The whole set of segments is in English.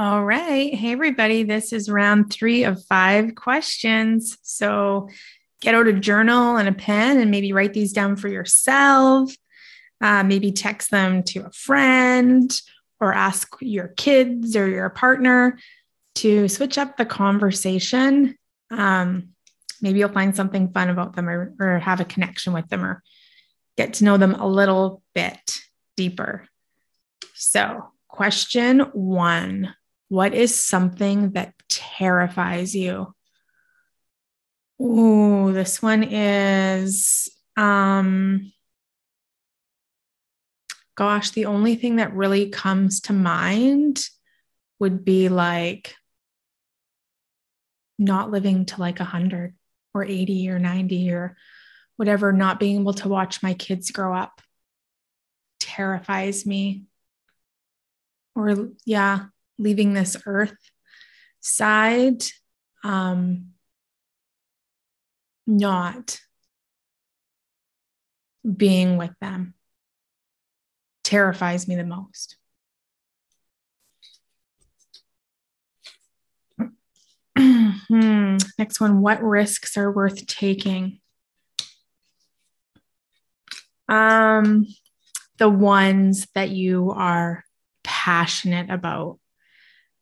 All right. Hey, everybody. This is round three of five questions. So get out a journal and a pen and maybe write these down for yourself. Uh, maybe text them to a friend or ask your kids or your partner to switch up the conversation. Um, maybe you'll find something fun about them or, or have a connection with them or get to know them a little bit deeper. So, question one What is something that terrifies you? Ooh, this one is um gosh, the only thing that really comes to mind would be like not living to like 100 or 80 or 90 or whatever, not being able to watch my kids grow up terrifies me. Or, yeah, leaving this earth side, um, not being with them terrifies me the most. hmm. Next one What risks are worth taking? Um, the ones that you are passionate about.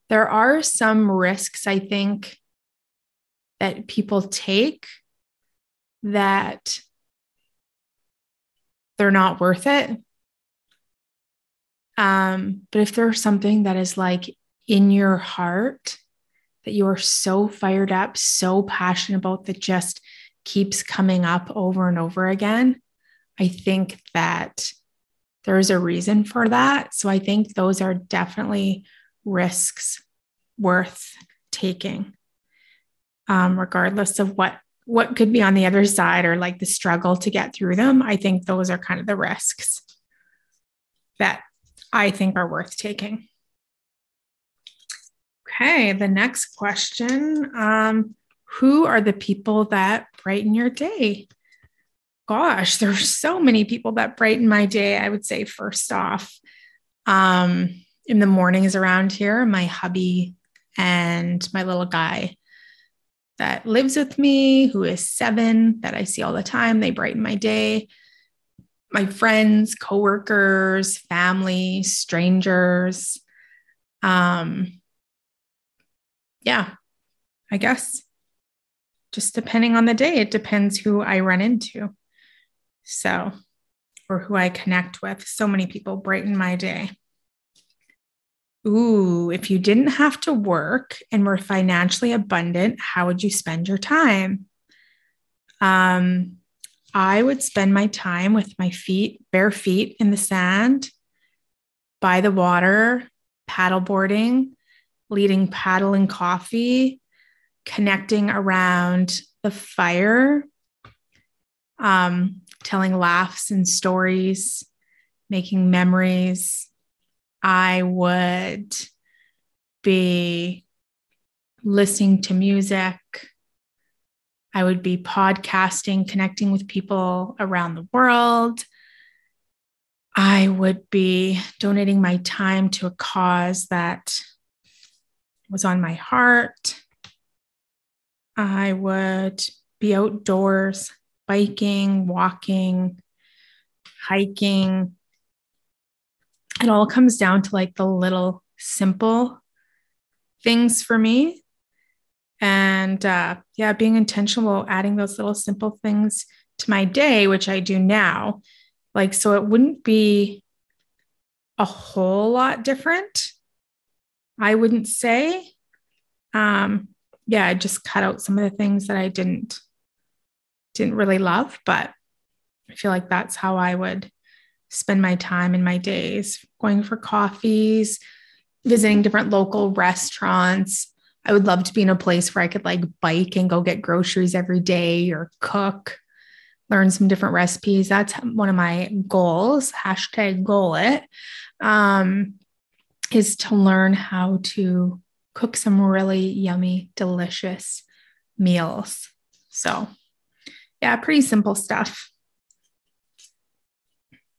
There are some risks, I think, that people take that they're not worth it. Um, but if there's something that is like in your heart that you are so fired up, so passionate about that just keeps coming up over and over again, I think that there's a reason for that. So I think those are definitely risks worth taking, um, regardless of what what could be on the other side or like the struggle to get through them. I think those are kind of the risks that I think are worth taking. Okay, the next question um, Who are the people that brighten your day? Gosh, there's so many people that brighten my day. I would say, first off, um, in the mornings around here, my hubby and my little guy that lives with me, who is seven, that I see all the time, they brighten my day my friends, coworkers, family, strangers. Um, yeah, I guess just depending on the day, it depends who I run into. So, or who I connect with. So many people brighten my day. Ooh, if you didn't have to work and were financially abundant, how would you spend your time? Um, I would spend my time with my feet, bare feet in the sand, by the water, paddleboarding, leading paddle and coffee, connecting around the fire, um, telling laughs and stories, making memories. I would be listening to music, I would be podcasting, connecting with people around the world. I would be donating my time to a cause that was on my heart. I would be outdoors, biking, walking, hiking. It all comes down to like the little simple things for me and uh, yeah, being intentional, adding those little simple things to my day, which I do now. Like, so it wouldn't be a whole lot different. I wouldn't say. Um, yeah, I just cut out some of the things that I didn't didn't really love, but I feel like that's how I would spend my time in my days, going for coffees, visiting different local restaurants. I would love to be in a place where I could like bike and go get groceries every day or cook, learn some different recipes. That's one of my goals. Hashtag goal it um, is to learn how to cook some really yummy, delicious meals. So, yeah, pretty simple stuff.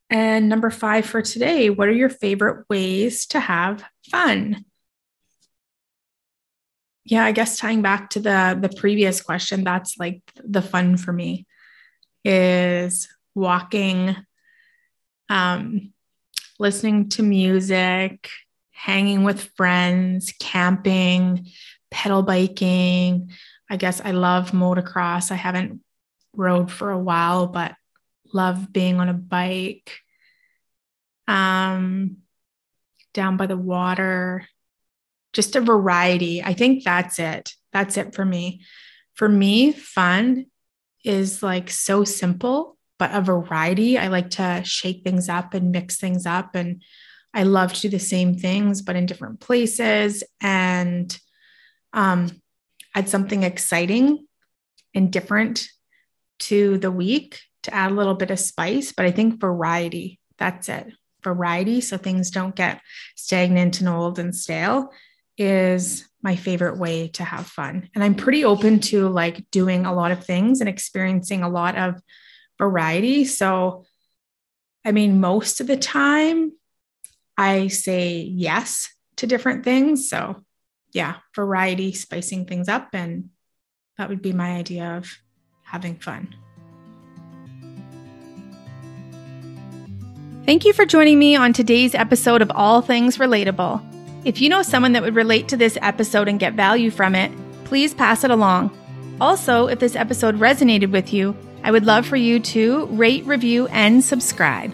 And number five for today, what are your favorite ways to have fun? Yeah, I guess tying back to the the previous question, that's like the fun for me is walking, um, listening to music, hanging with friends, camping, pedal biking. I guess I love motocross. I haven't rode for a while, but love being on a bike. Um, down by the water, just a variety. I think that's it. That's it for me. For me, fun is like so simple, but a variety. I like to shake things up and mix things up and I love to do the same things, but in different places and um, add something exciting and different to the week to add a little bit of spice. But I think variety, that's it. Variety, so things don't get stagnant and old and stale, is my favorite way to have fun. And I'm pretty open to like doing a lot of things and experiencing a lot of variety. So, I mean, most of the time, I say yes to different things. So, yeah, variety, spicing things up. And that would be my idea of having fun. Thank you for joining me on today's episode of All Things Relatable. If you know someone that would relate to this episode and get value from it, please pass it along. Also, if this episode resonated with you, I would love for you to rate, review, and subscribe.